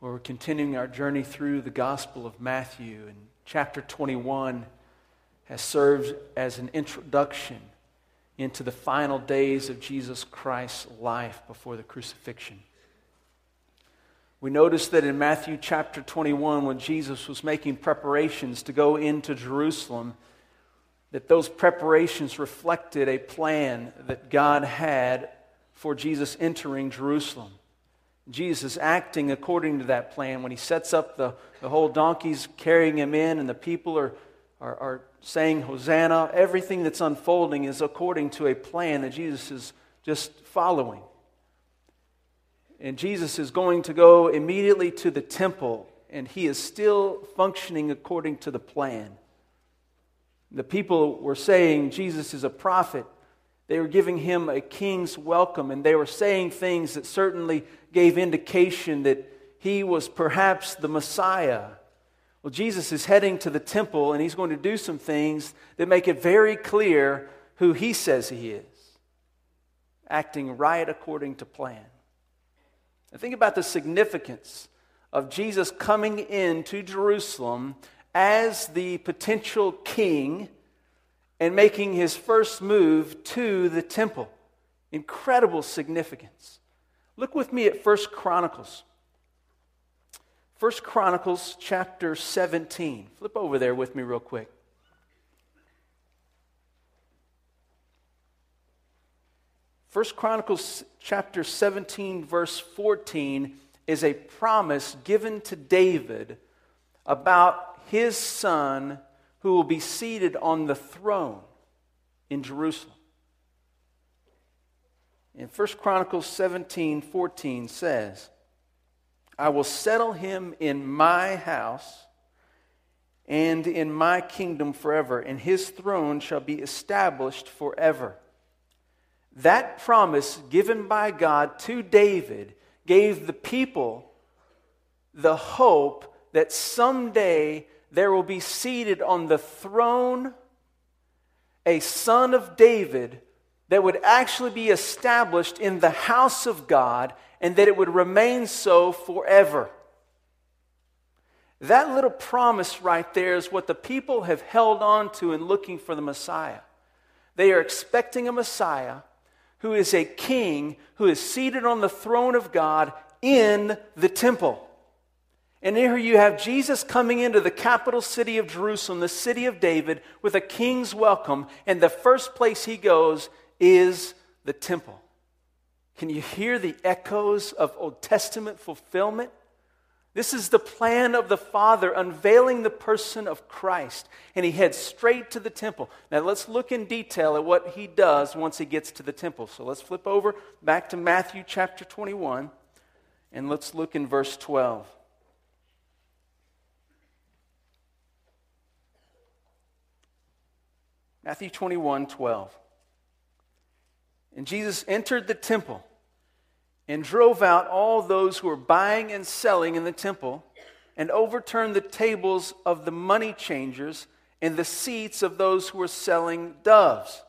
We're continuing our journey through the Gospel of Matthew, and chapter 21 has served as an introduction into the final days of Jesus Christ's life before the crucifixion. We notice that in Matthew chapter 21, when Jesus was making preparations to go into Jerusalem, that those preparations reflected a plan that God had for Jesus entering Jerusalem. Jesus acting according to that plan when he sets up the, the whole donkeys carrying him in, and the people are, are, are saying, Hosanna. Everything that's unfolding is according to a plan that Jesus is just following. And Jesus is going to go immediately to the temple, and he is still functioning according to the plan. The people were saying Jesus is a prophet. They were giving him a king's welcome, and they were saying things that certainly gave indication that he was perhaps the Messiah. Well, Jesus is heading to the temple, and he's going to do some things that make it very clear who he says he is, acting right according to plan. Now, think about the significance of Jesus coming into Jerusalem as the potential king and making his first move to the temple. Incredible significance. Look with me at First Chronicles. First Chronicles chapter 17. Flip over there with me real quick. First Chronicles chapter 17 verse 14 is a promise given to David about his son who will be seated on the throne in Jerusalem. In 1 Chronicles 17 14 says, I will settle him in my house and in my kingdom forever, and his throne shall be established forever. That promise given by God to David gave the people the hope that someday there will be seated on the throne a son of David that would actually be established in the house of God and that it would remain so forever. That little promise right there is what the people have held on to in looking for the Messiah. They are expecting a Messiah who is a king who is seated on the throne of God in the temple. And here you have Jesus coming into the capital city of Jerusalem, the city of David, with a king's welcome. And the first place he goes is the temple. Can you hear the echoes of Old Testament fulfillment? This is the plan of the Father unveiling the person of Christ. And he heads straight to the temple. Now let's look in detail at what he does once he gets to the temple. So let's flip over back to Matthew chapter 21 and let's look in verse 12. Matthew 21 12. And Jesus entered the temple and drove out all those who were buying and selling in the temple and overturned the tables of the money changers and the seats of those who were selling doves.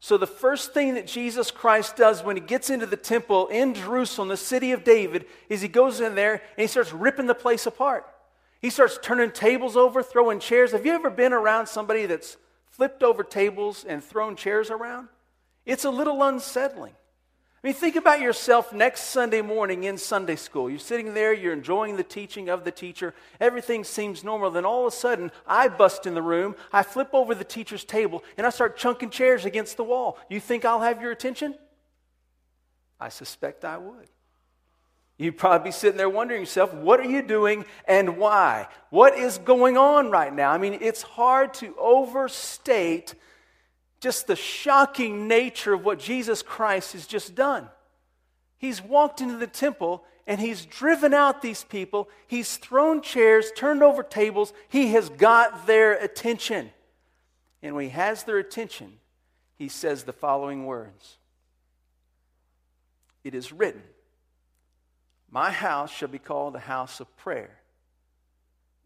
So, the first thing that Jesus Christ does when he gets into the temple in Jerusalem, the city of David, is he goes in there and he starts ripping the place apart. He starts turning tables over, throwing chairs. Have you ever been around somebody that's flipped over tables and thrown chairs around? It's a little unsettling. I mean, think about yourself next Sunday morning in Sunday school. You're sitting there, you're enjoying the teaching of the teacher, everything seems normal. Then all of a sudden, I bust in the room, I flip over the teacher's table, and I start chunking chairs against the wall. You think I'll have your attention? I suspect I would. You'd probably be sitting there wondering yourself, what are you doing and why? What is going on right now? I mean, it's hard to overstate just the shocking nature of what Jesus Christ has just done. He's walked into the temple and he's driven out these people. He's thrown chairs, turned over tables. He has got their attention. And when he has their attention, he says the following words It is written, my house shall be called a house of prayer,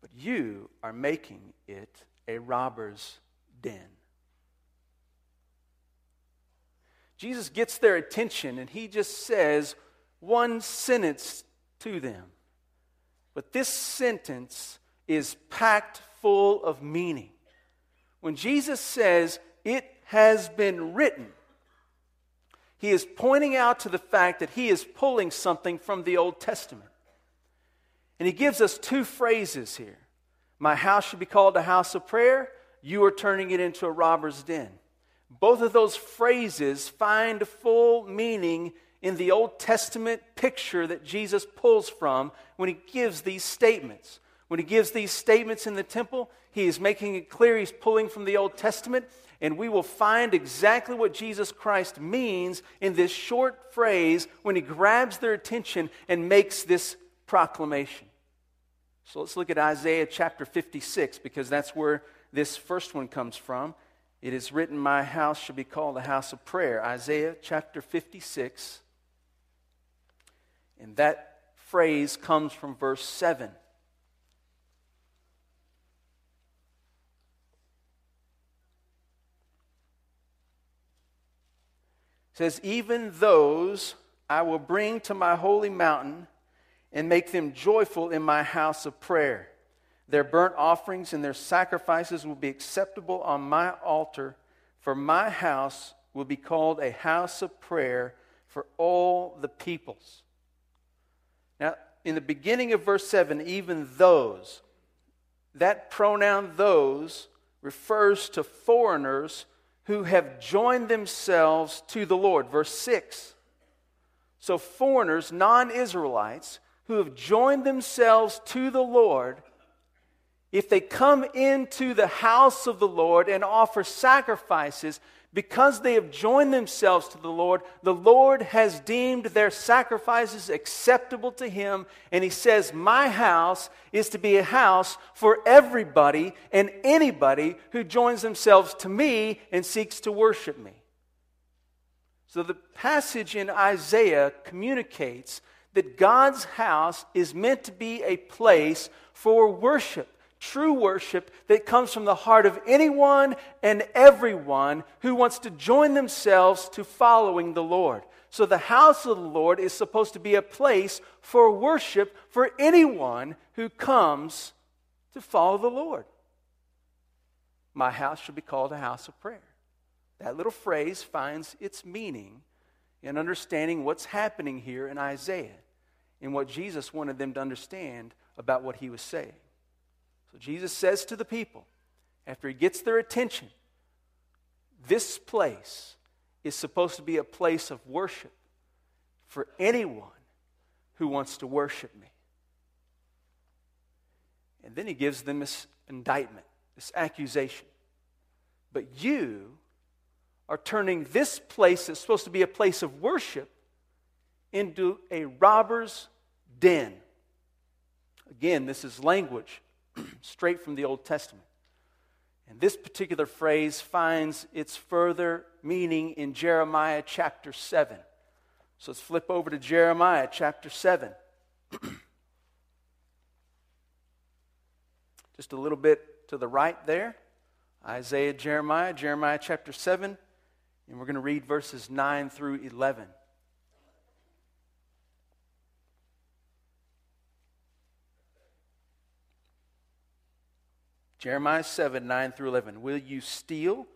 but you are making it a robber's den. Jesus gets their attention and he just says one sentence to them But this sentence is packed full of meaning. When Jesus says, It has been written, he is pointing out to the fact that he is pulling something from the Old Testament. And he gives us two phrases here My house should be called a house of prayer. You are turning it into a robber's den. Both of those phrases find full meaning in the Old Testament picture that Jesus pulls from when he gives these statements. When he gives these statements in the temple, he is making it clear he's pulling from the Old Testament, and we will find exactly what Jesus Christ means in this short phrase when he grabs their attention and makes this proclamation. So let's look at Isaiah chapter 56 because that's where this first one comes from. It is written, My house shall be called a house of prayer. Isaiah chapter 56. And that phrase comes from verse 7. It says, Even those I will bring to my holy mountain and make them joyful in my house of prayer. Their burnt offerings and their sacrifices will be acceptable on my altar, for my house will be called a house of prayer for all the peoples. Now, in the beginning of verse 7, even those, that pronoun those refers to foreigners who have joined themselves to the Lord. Verse 6. So, foreigners, non Israelites, who have joined themselves to the Lord if they come into the house of the Lord and offer sacrifices, because they have joined themselves to the Lord, the Lord has deemed their sacrifices acceptable to Him. And He says, My house is to be a house for everybody and anybody who joins themselves to me and seeks to worship me. So the passage in Isaiah communicates that God's house is meant to be a place for worship true worship that comes from the heart of anyone and everyone who wants to join themselves to following the Lord. So, the house of the Lord is supposed to be a place for worship for anyone who comes to follow the Lord. My house should be called a house of prayer. That little phrase finds its meaning in understanding what's happening here in Isaiah and what Jesus wanted them to understand about what he was saying. So Jesus says to the people, after he gets their attention, this place is supposed to be a place of worship for anyone who wants to worship me. And then he gives them this indictment, this accusation. But you are turning this place that's supposed to be a place of worship into a robber's den. Again, this is language straight from the Old Testament. And this particular phrase finds its further meaning in Jeremiah chapter 7. So let's flip over to Jeremiah chapter 7. Just a little bit to the right there. Isaiah, Jeremiah, Jeremiah chapter 7. And we're going to read verses 9 through 11. Jeremiah 7 9 through 11. Will you steal,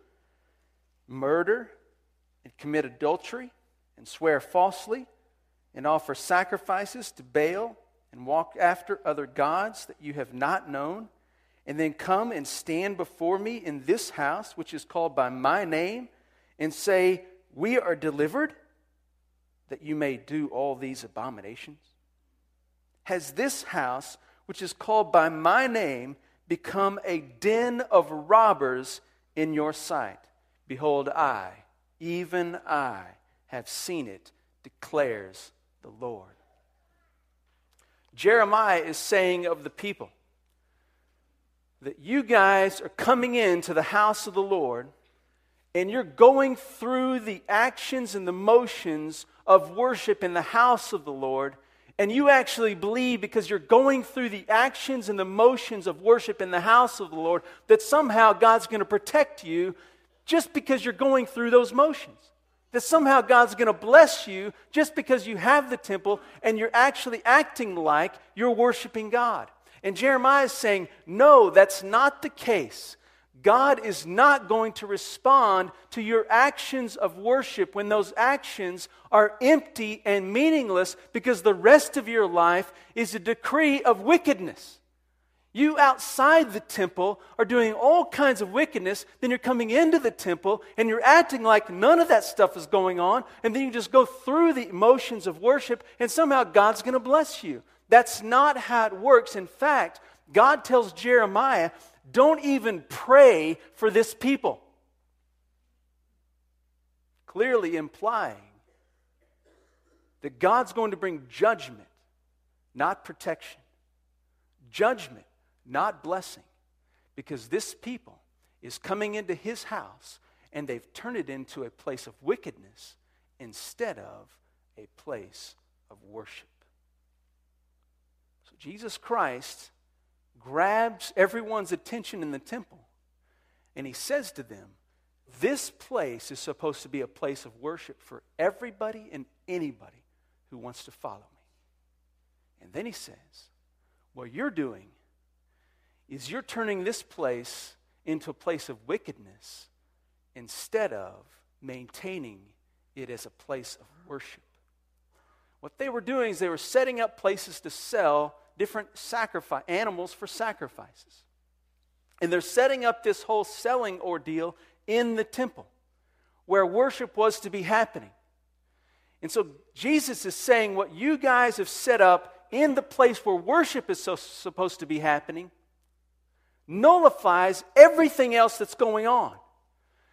murder, and commit adultery, and swear falsely, and offer sacrifices to Baal, and walk after other gods that you have not known, and then come and stand before me in this house, which is called by my name, and say, We are delivered, that you may do all these abominations? Has this house, which is called by my name, become a den of robbers in your sight. Behold, I, even I, have seen it, declares the Lord. Jeremiah is saying of the people that you guys are coming into the house of the Lord and you're going through the actions and the motions of worship in the house of the Lord and you actually believe because you're going through the actions and the motions of worship in the house of the Lord that somehow God's going to protect you just because you're going through those motions. that somehow God's going to bless you just because you have the temple and you're actually acting like you're worshiping God. And Jeremiah is saying, no, that's not the case. God is not going to respond to your actions of worship when those actions are empty and meaningless because the rest of your life is a decree of wickedness. You outside the temple are doing all kinds of wickedness, then you're coming into the temple and you're acting like none of that stuff is going on, and then you just go through the emotions of worship, and somehow God's going to bless you. That's not how it works. In fact, God tells Jeremiah, don't even pray for this people. Clearly implying that God's going to bring judgment, not protection. Judgment, not blessing. Because this people is coming into his house and they've turned it into a place of wickedness instead of a place of worship. So Jesus Christ grabs everyone's attention in the temple and he says to them, This place is supposed to be a place of worship for everybody and anybody who wants to follow me. And then he says, What you're doing is you're turning this place into a place of wickedness instead of maintaining it as a place of worship. What they were doing is they were setting up places to sell different sacrifice animals for sacrifices. And they're setting up this whole selling ordeal in the temple where worship was to be happening. And so Jesus is saying what you guys have set up in the place where worship is so, supposed to be happening nullifies everything else that's going on.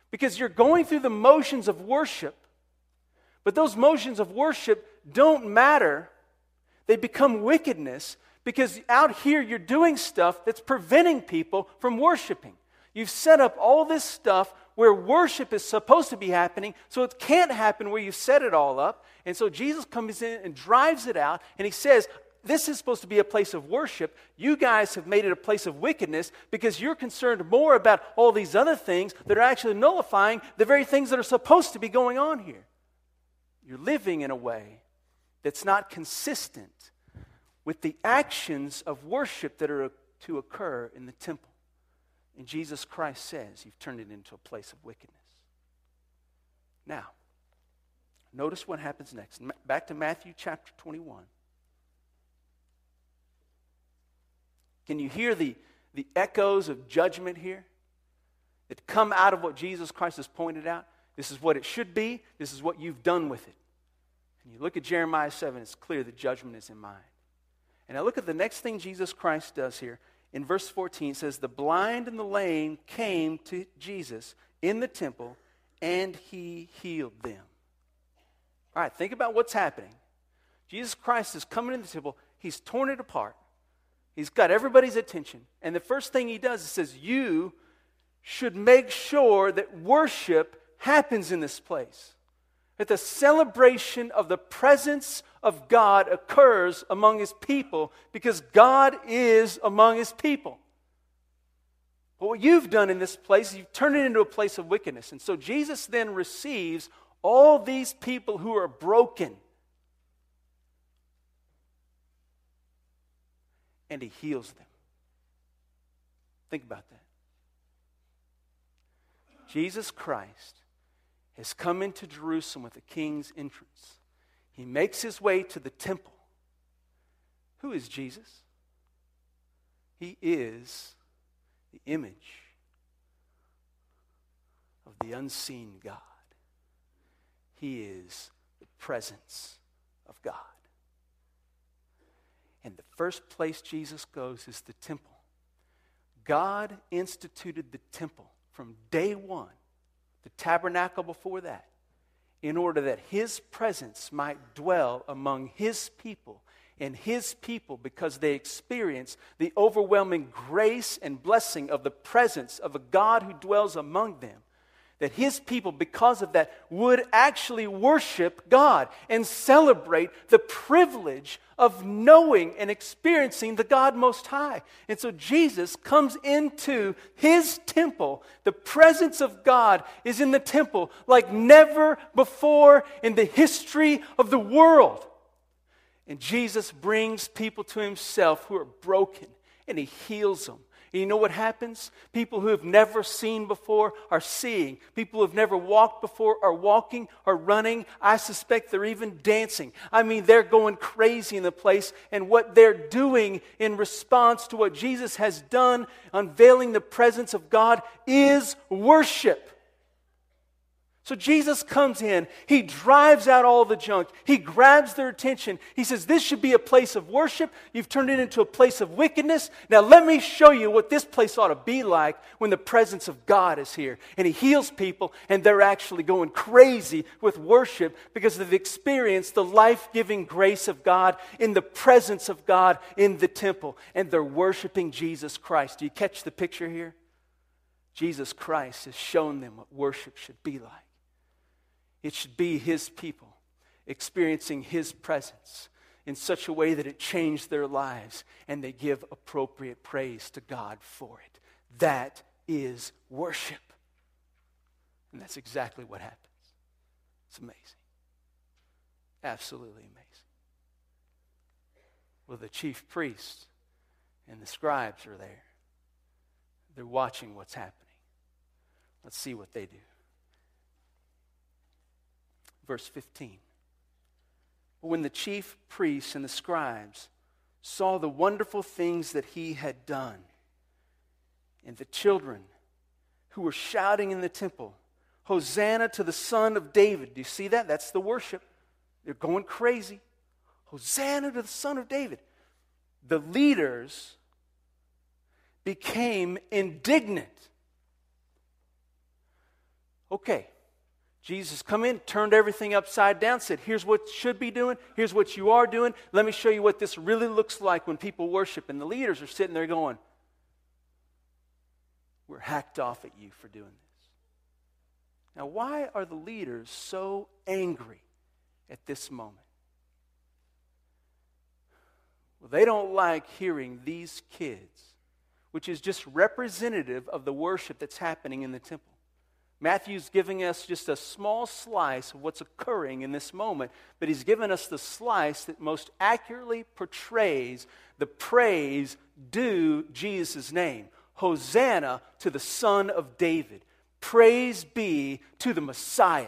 Because you're going through the motions of worship, but those motions of worship don't matter. They become wickedness because out here you're doing stuff that's preventing people from worshiping. You've set up all this stuff where worship is supposed to be happening, so it can't happen where you set it all up. And so Jesus comes in and drives it out, and he says, This is supposed to be a place of worship. You guys have made it a place of wickedness because you're concerned more about all these other things that are actually nullifying the very things that are supposed to be going on here. You're living in a way that's not consistent with the actions of worship that are to occur in the temple. And Jesus Christ says, You've turned it into a place of wickedness. Now, notice what happens next. Back to Matthew chapter 21. Can you hear the, the echoes of judgment here that come out of what Jesus Christ has pointed out? This is what it should be, this is what you've done with it. And you look at Jeremiah 7, it's clear the judgment is in mind. And now look at the next thing Jesus Christ does here. In verse 14, it says, The blind and the lame came to Jesus in the temple, and he healed them. All right, think about what's happening. Jesus Christ is coming in the temple, he's torn it apart, he's got everybody's attention. And the first thing he does is says, You should make sure that worship happens in this place that the celebration of the presence of God occurs among his people because God is among his people. But what you've done in this place, you've turned it into a place of wickedness. And so Jesus then receives all these people who are broken and he heals them. Think about that. Jesus Christ has come into Jerusalem with a king's entrance. He makes his way to the temple. Who is Jesus? He is the image of the unseen God. He is the presence of God. And the first place Jesus goes is the temple. God instituted the temple from day one the tabernacle before that, in order that his presence might dwell among his people. And his people, because they experience the overwhelming grace and blessing of the presence of a God who dwells among them, that his people, because of that, would actually worship God and celebrate the privilege of knowing and experiencing the God Most High. And so Jesus comes into his temple. The presence of God is in the temple like never before in the history of the world. And Jesus brings people to himself who are broken and he heals them and you know what happens? People who have never seen before are seeing. People who have never walked before are walking, are running. I suspect they're even dancing. I mean, they're going crazy in the place. And what they're doing in response to what Jesus has done, unveiling the presence of God, is worship. So Jesus comes in, he drives out all the junk, he grabs their attention. He says, This should be a place of worship. You've turned it into a place of wickedness. Now let me show you what this place ought to be like when the presence of God is here. And he heals people, and they're actually going crazy with worship because they've experienced the life giving grace of God in the presence of God in the temple. And they're worshiping Jesus Christ. Do you catch the picture here? Jesus Christ has shown them what worship should be like. It should be His people experiencing His presence in such a way that it changed their lives and they give appropriate praise to God for it. That is worship. And that's exactly what happens. It's amazing. Absolutely amazing. Well, the chief priests and the scribes are there. They're watching what's happening. Let's see what they do verse 15. But when the chief priests and the scribes saw the wonderful things that he had done, and the children who were shouting in the temple, Hosanna to the Son of David. Do you see that? That's the worship. They're going crazy. Hosanna to the Son of David. The leaders became indignant. Okay, Jesus come in, turned everything upside down, said, Here's what should be doing, here's what you are doing. Let me show you what this really looks like when people worship. And the leaders are sitting there going, We're hacked off at you for doing this. Now, why are the leaders so angry at this moment? Well, they don't like hearing these kids, which is just representative of the worship that's happening in the temple. Matthew's giving us just a small slice of what's occurring in this moment, but he's given us the slice that most accurately portrays the praise due Jesus' name. Hosanna to the Son of David. Praise be to the Messiah,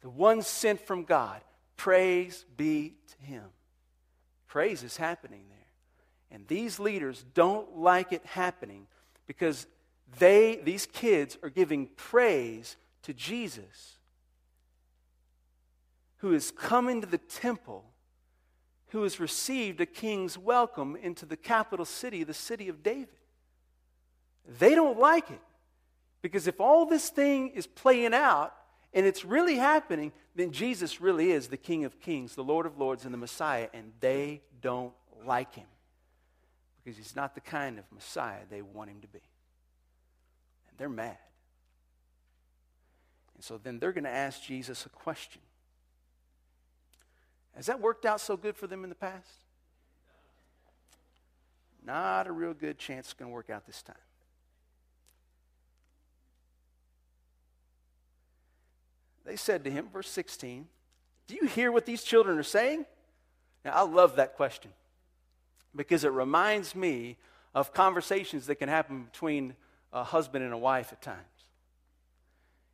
the one sent from God. Praise be to him. Praise is happening there. And these leaders don't like it happening because they, these kids, are giving praise to Jesus, who has come into the temple, who has received a king's welcome into the capital city, the city of David. They don't like it. Because if all this thing is playing out and it's really happening, then Jesus really is the King of Kings, the Lord of Lords, and the Messiah, and they don't like him. Because he's not the kind of Messiah they want him to be. They're mad. And so then they're going to ask Jesus a question. Has that worked out so good for them in the past? Not a real good chance it's going to work out this time. They said to him, verse 16, Do you hear what these children are saying? Now, I love that question because it reminds me of conversations that can happen between a husband and a wife at times.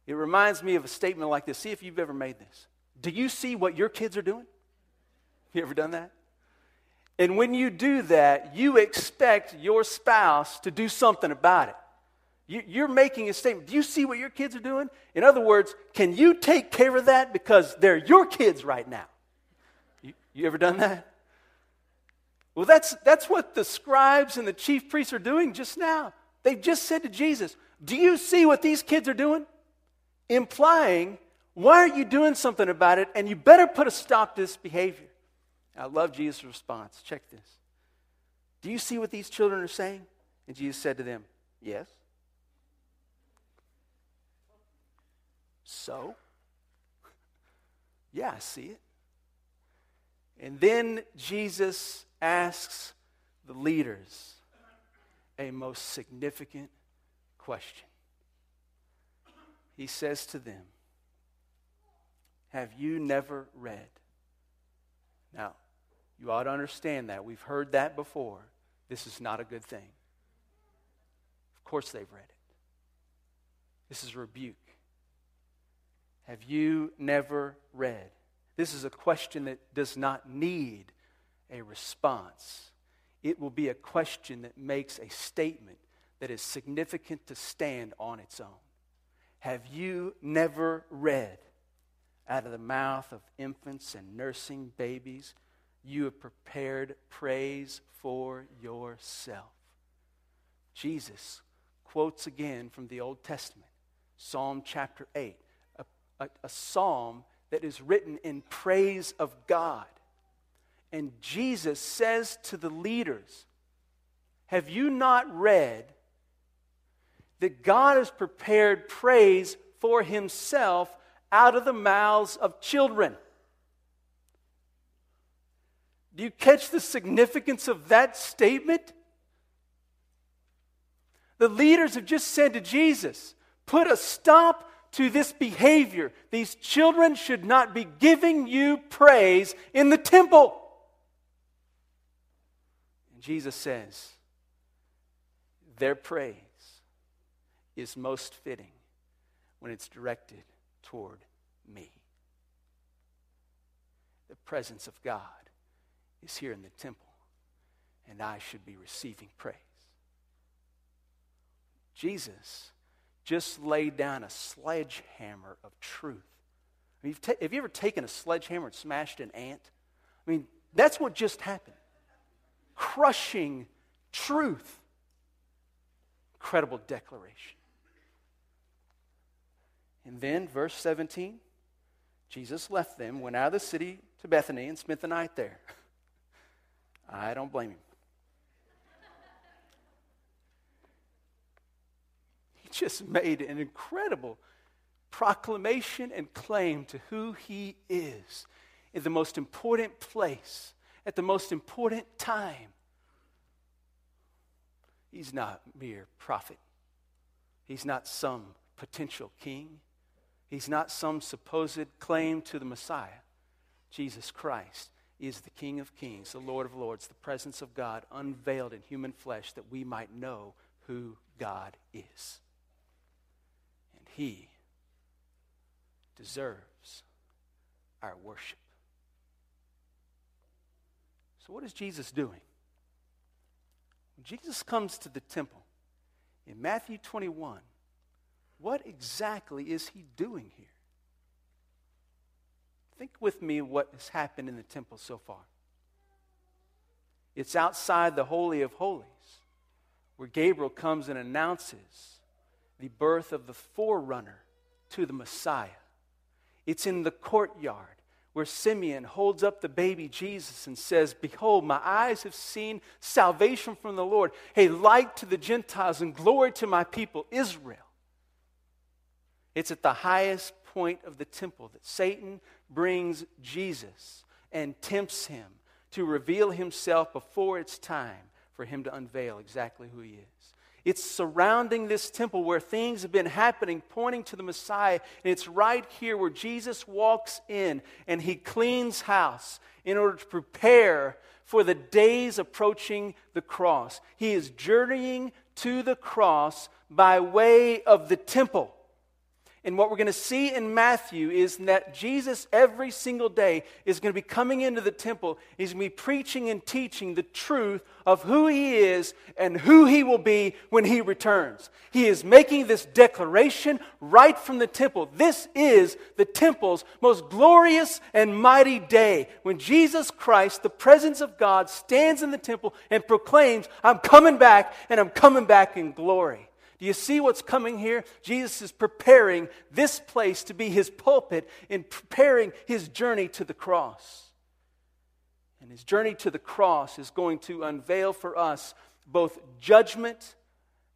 It reminds me of a statement like this. See if you've ever made this. Do you see what your kids are doing? You ever done that? And when you do that, you expect your spouse to do something about it. You, are making a statement. Do you see what your kids are doing? In other words, can you take care of that because they're your kids right now? You, you ever done that? Well, that's, that's what the scribes and the chief priests are doing just now. They've just said to Jesus, Do you see what these kids are doing? Implying, Why aren't you doing something about it? And you better put a stop to this behavior. I love Jesus' response. Check this. Do you see what these children are saying? And Jesus said to them, Yes. So? Yeah, I see it. And then Jesus asks the leaders a most significant question. He says to them, Have you never read? Now, you ought to understand that. We've heard that before. This is not a good thing. Of course, they've read it. This is rebuke. Have you never read? This is a question that does not need a response. It will be a question that makes a statement that is significant to stand on its own. Have you never read out of the mouth of infants and nursing babies? You have prepared praise for yourself. Jesus quotes again from the Old Testament, Psalm chapter 8, a, a, a psalm that is written in praise of God. And Jesus says to the leaders, Have you not read that God has prepared praise for himself out of the mouths of children? Do you catch the significance of that statement? The leaders have just said to Jesus, Put a stop to this behavior. These children should not be giving you praise in the temple. Jesus says, Their praise is most fitting when it's directed toward me. The presence of God is here in the temple, and I should be receiving praise. Jesus just laid down a sledgehammer of truth. I mean, have you ever taken a sledgehammer and smashed an ant? I mean, that's what just happened. Crushing truth. Incredible declaration. And then, verse 17 Jesus left them, went out of the city to Bethany, and spent the night there. I don't blame him. He just made an incredible proclamation and claim to who he is in the most important place, at the most important time. He's not mere prophet. He's not some potential king. He's not some supposed claim to the Messiah. Jesus Christ is the King of kings, the Lord of lords, the presence of God unveiled in human flesh that we might know who God is. And he deserves our worship. What is Jesus doing? When Jesus comes to the temple in Matthew 21, what exactly is he doing here? Think with me what has happened in the temple so far. It's outside the Holy of Holies, where Gabriel comes and announces the birth of the forerunner to the Messiah. It's in the courtyard where Simeon holds up the baby Jesus and says, Behold, my eyes have seen salvation from the Lord, a light to the Gentiles and glory to my people, Israel. It's at the highest point of the temple that Satan brings Jesus and tempts him to reveal himself before it's time for him to unveil exactly who he is. It's surrounding this temple where things have been happening, pointing to the Messiah. And it's right here where Jesus walks in and he cleans house in order to prepare for the days approaching the cross. He is journeying to the cross by way of the temple. And what we're going to see in Matthew is that Jesus, every single day, is going to be coming into the temple. He's going to be preaching and teaching the truth of who he is and who he will be when he returns. He is making this declaration right from the temple. This is the temple's most glorious and mighty day when Jesus Christ, the presence of God, stands in the temple and proclaims, I'm coming back and I'm coming back in glory. Do you see what's coming here? Jesus is preparing this place to be his pulpit in preparing his journey to the cross. And his journey to the cross is going to unveil for us both judgment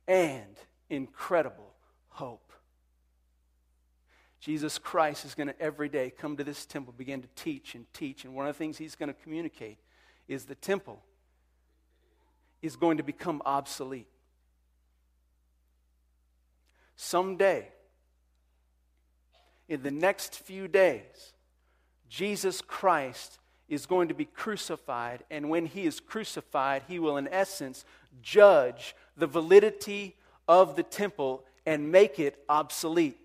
and incredible hope. Jesus Christ is going to every day come to this temple, begin to teach and teach. And one of the things he's going to communicate is the temple is going to become obsolete. Someday, in the next few days, Jesus Christ is going to be crucified, and when he is crucified, he will, in essence, judge the validity of the temple and make it obsolete.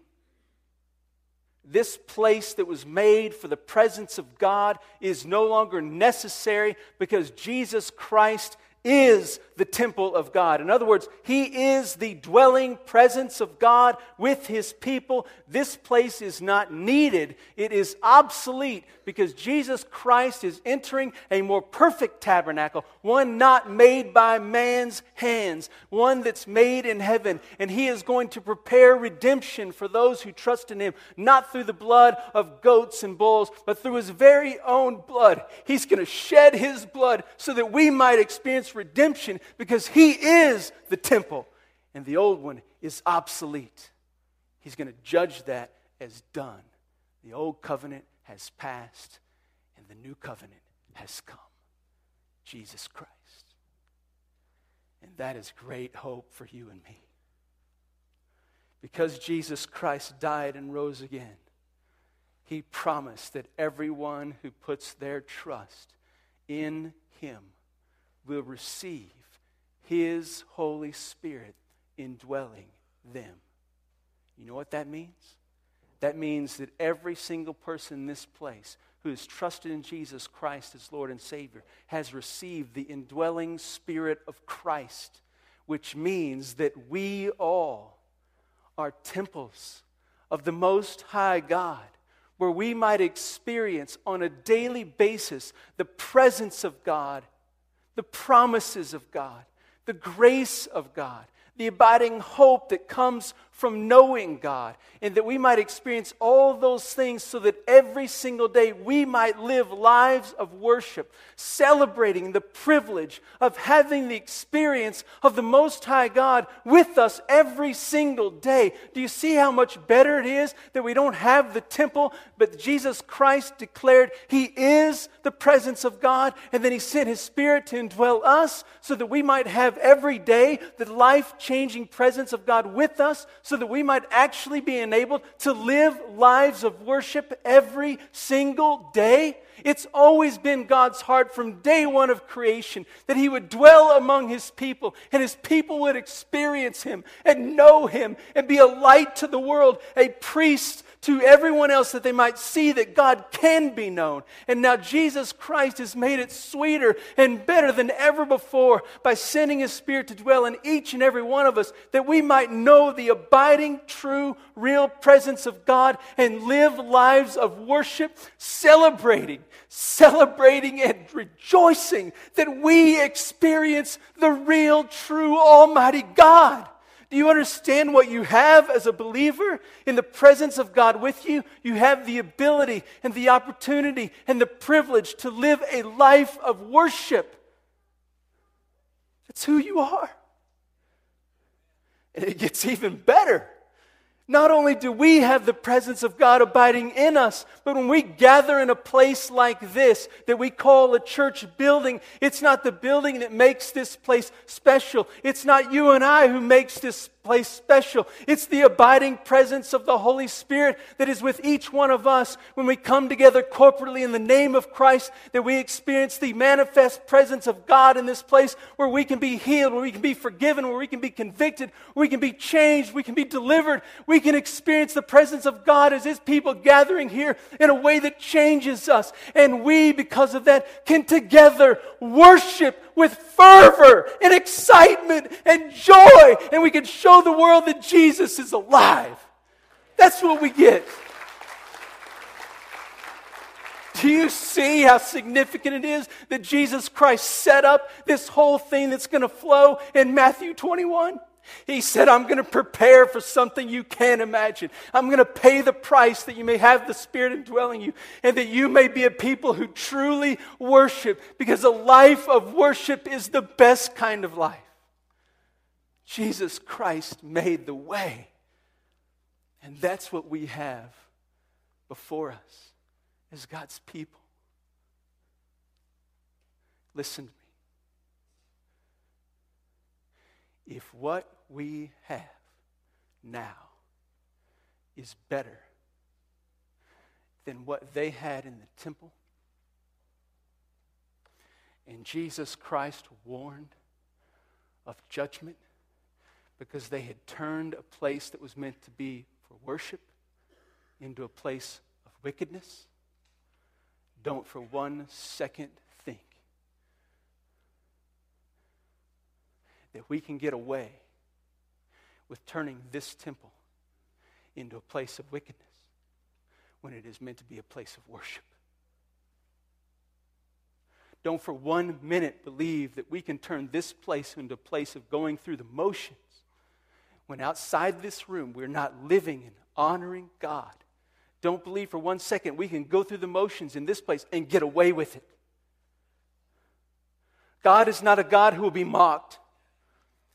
This place that was made for the presence of God is no longer necessary because Jesus Christ is the temple of God. In other words, He is the dwelling presence of God with His people. This place is not needed, it is obsolete because Jesus Christ is entering a more perfect tabernacle, one not made by man's hands, one that's made in heaven. And He is going to prepare redemption for those who trust in Him, not through the blood of goats and bulls, but through His very own blood. He's going to shed His blood so that we might experience redemption because he is the temple and the old one is obsolete. He's going to judge that as done. The old covenant has passed and the new covenant has come Jesus Christ. And that is great hope for you and me. Because Jesus Christ died and rose again, he promised that everyone who puts their trust in him will receive his Holy Spirit indwelling them. You know what that means? That means that every single person in this place who has trusted in Jesus Christ as Lord and Savior has received the indwelling Spirit of Christ, which means that we all are temples of the Most High God, where we might experience on a daily basis the presence of God, the promises of God, the grace of God, the abiding hope that comes from knowing God, and that we might experience all those things so that every single day we might live lives of worship, celebrating the privilege of having the experience of the Most High God with us every single day. Do you see how much better it is that we don't have the temple, but Jesus Christ declared He is the presence of God, and then He sent His Spirit to indwell us so that we might have every day the life changing presence of God with us? So that we might actually be enabled to live lives of worship every single day. It's always been God's heart from day one of creation that He would dwell among His people and His people would experience Him and know Him and be a light to the world, a priest to everyone else that they might see that God can be known. And now Jesus Christ has made it sweeter and better than ever before by sending His Spirit to dwell in each and every one of us that we might know the abiding, true, real presence of God and live lives of worship, celebrating, celebrating and rejoicing that we experience the real, true, Almighty God. Do you understand what you have as a believer in the presence of God with you? You have the ability and the opportunity and the privilege to live a life of worship. That's who you are. And it gets even better. Not only do we have the presence of God abiding in us, but when we gather in a place like this that we call a church building, it's not the building that makes this place special. It's not you and I who makes this place special. It's the abiding presence of the Holy Spirit that is with each one of us when we come together corporately in the name of Christ, that we experience the manifest presence of God in this place where we can be healed, where we can be forgiven, where we can be convicted, where we can be changed, we can be delivered. We can experience the presence of God as His people gathering here in a way that changes us. And we, because of that, can together worship with fervor and excitement and joy, and we can show the world that Jesus is alive. That's what we get. Do you see how significant it is that Jesus Christ set up this whole thing that's going to flow in Matthew 21? He said, I'm going to prepare for something you can't imagine. I'm going to pay the price that you may have the Spirit indwelling you and that you may be a people who truly worship because a life of worship is the best kind of life. Jesus Christ made the way. And that's what we have before us as God's people. Listen to me. If what we have now is better than what they had in the temple, and Jesus Christ warned of judgment because they had turned a place that was meant to be for worship into a place of wickedness. Don't for one second think that we can get away with turning this temple into a place of wickedness when it is meant to be a place of worship. Don't for one minute believe that we can turn this place into a place of going through the motions when outside this room we're not living and honoring God. Don't believe for one second we can go through the motions in this place and get away with it. God is not a God who will be mocked.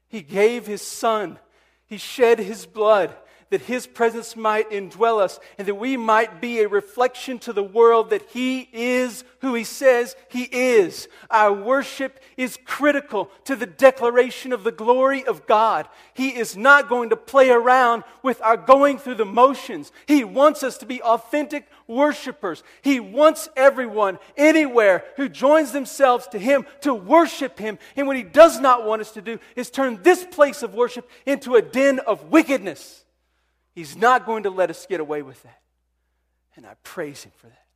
He gave His Son, He shed His blood that His presence might indwell us and that we might be a reflection to the world that He is who He says He is. Our worship is critical to the declaration of the glory of God. He is not going to play around with our going through the motions. He wants us to be authentic worshipers. He wants everyone, anywhere, who joins themselves to Him to worship Him. And what He does not want us to do is turn this place of worship into a den of wickedness. He's not going to let us get away with that. And I praise Him for that.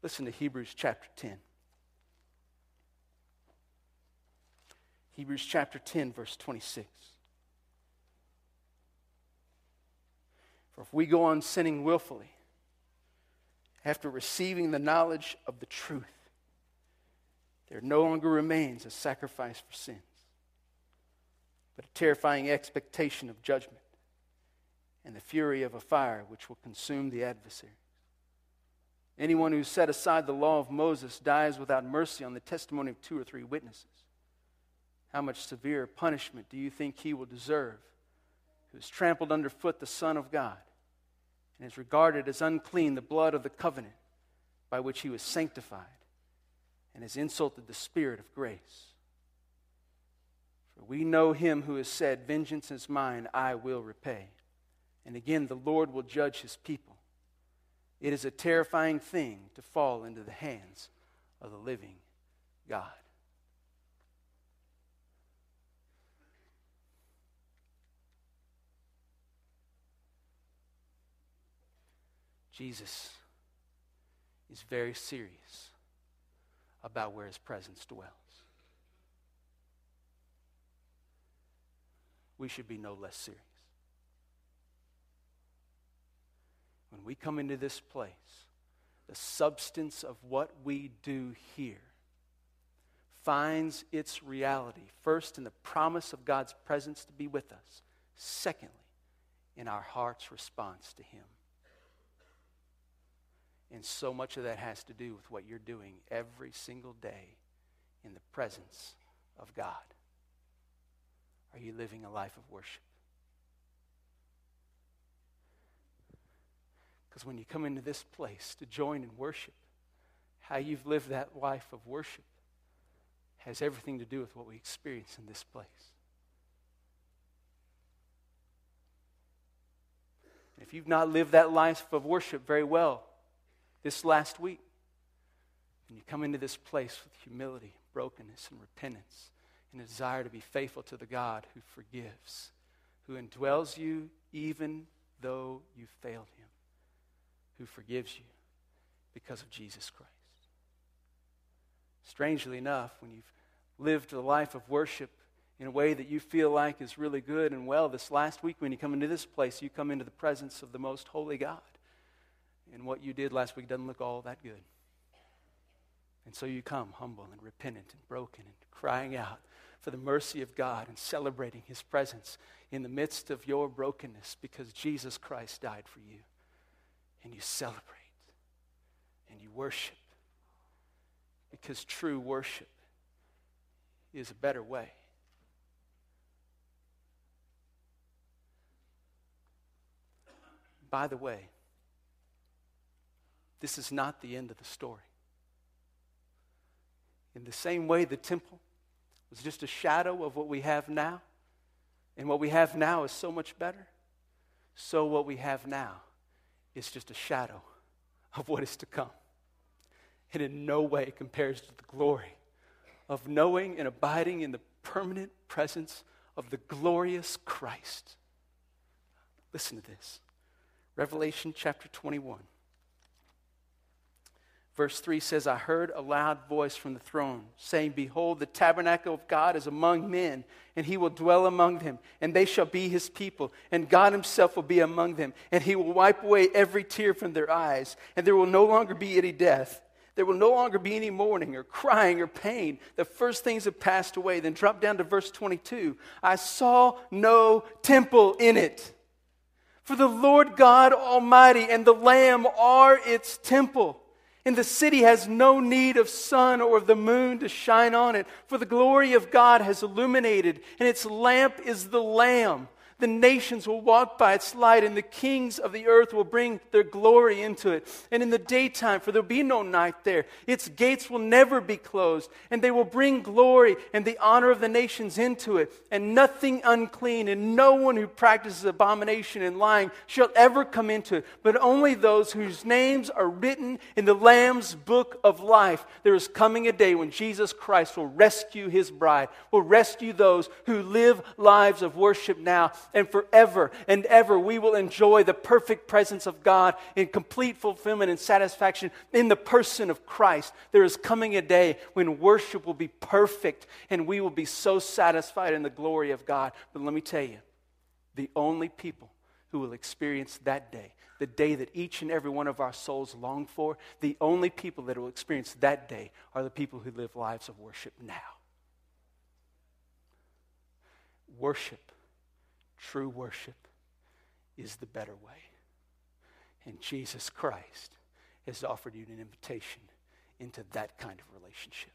Listen to Hebrews chapter 10. Hebrews chapter 10, verse 26. For if we go on sinning willfully, after receiving the knowledge of the truth, there no longer remains a sacrifice for sins but a terrifying expectation of judgment and the fury of a fire which will consume the adversary. Anyone who set aside the law of Moses dies without mercy on the testimony of two or three witnesses. How much severe punishment do you think he will deserve who has trampled underfoot the Son of God and has regarded as unclean the blood of the covenant by which he was sanctified and has insulted the Spirit of grace? For we know him who has said, Vengeance is mine, I will repay. And again, the Lord will judge his people. It is a terrifying thing to fall into the hands of the living God. Jesus is very serious about where his presence dwells. We should be no less serious. When we come into this place, the substance of what we do here finds its reality, first, in the promise of God's presence to be with us, secondly, in our heart's response to Him. And so much of that has to do with what you're doing every single day in the presence of God. Are you living a life of worship? Because when you come into this place to join in worship, how you've lived that life of worship has everything to do with what we experience in this place. If you've not lived that life of worship very well this last week, and you come into this place with humility, brokenness, and repentance, and a desire to be faithful to the God who forgives, who indwells you even though you failed him, who forgives you because of Jesus Christ. Strangely enough, when you've lived a life of worship in a way that you feel like is really good and well, this last week when you come into this place, you come into the presence of the most holy God. And what you did last week doesn't look all that good. And so you come humble and repentant and broken and crying out for the mercy of God and celebrating His presence in the midst of your brokenness because Jesus Christ died for you. And you celebrate and you worship because true worship is a better way. by the way, this is not the end of the story. In the same way, the temple was just a shadow of what we have now, and what we have now is so much better, so what we have now is just a shadow of what is to come. And in no way compares to the glory of knowing and abiding in the permanent presence of the glorious Christ. Listen to this Revelation chapter 21. Verse 3 says, I heard a loud voice from the throne saying, Behold, the tabernacle of God is among men, and he will dwell among them, and they shall be his people, and God himself will be among them, and he will wipe away every tear from their eyes, and there will no longer be any death. There will no longer be any mourning or crying or pain. The first things have passed away. Then drop down to verse 22. I saw no temple in it. For the Lord God Almighty and the Lamb are its temple. And the city has no need of sun or of the moon to shine on it, for the glory of God has illuminated, and its lamp is the Lamb. The nations will walk by its light, and the kings of the earth will bring their glory into it. And in the daytime, for there will be no night there, its gates will never be closed, and they will bring glory and the honor of the nations into it. And nothing unclean, and no one who practices abomination and lying shall ever come into it, but only those whose names are written in the Lamb's book of life. There is coming a day when Jesus Christ will rescue his bride, will rescue those who live lives of worship now and forever and ever we will enjoy the perfect presence of God in complete fulfillment and satisfaction in the person of Christ. There is coming a day when worship will be perfect and we will be so satisfied in the glory of God. But let me tell you, the only people who will experience that day, the day that each and every one of our souls long for, the only people that will experience that day are the people who live lives of worship now. Worship True worship is the better way. And Jesus Christ has offered you an invitation into that kind of relationship.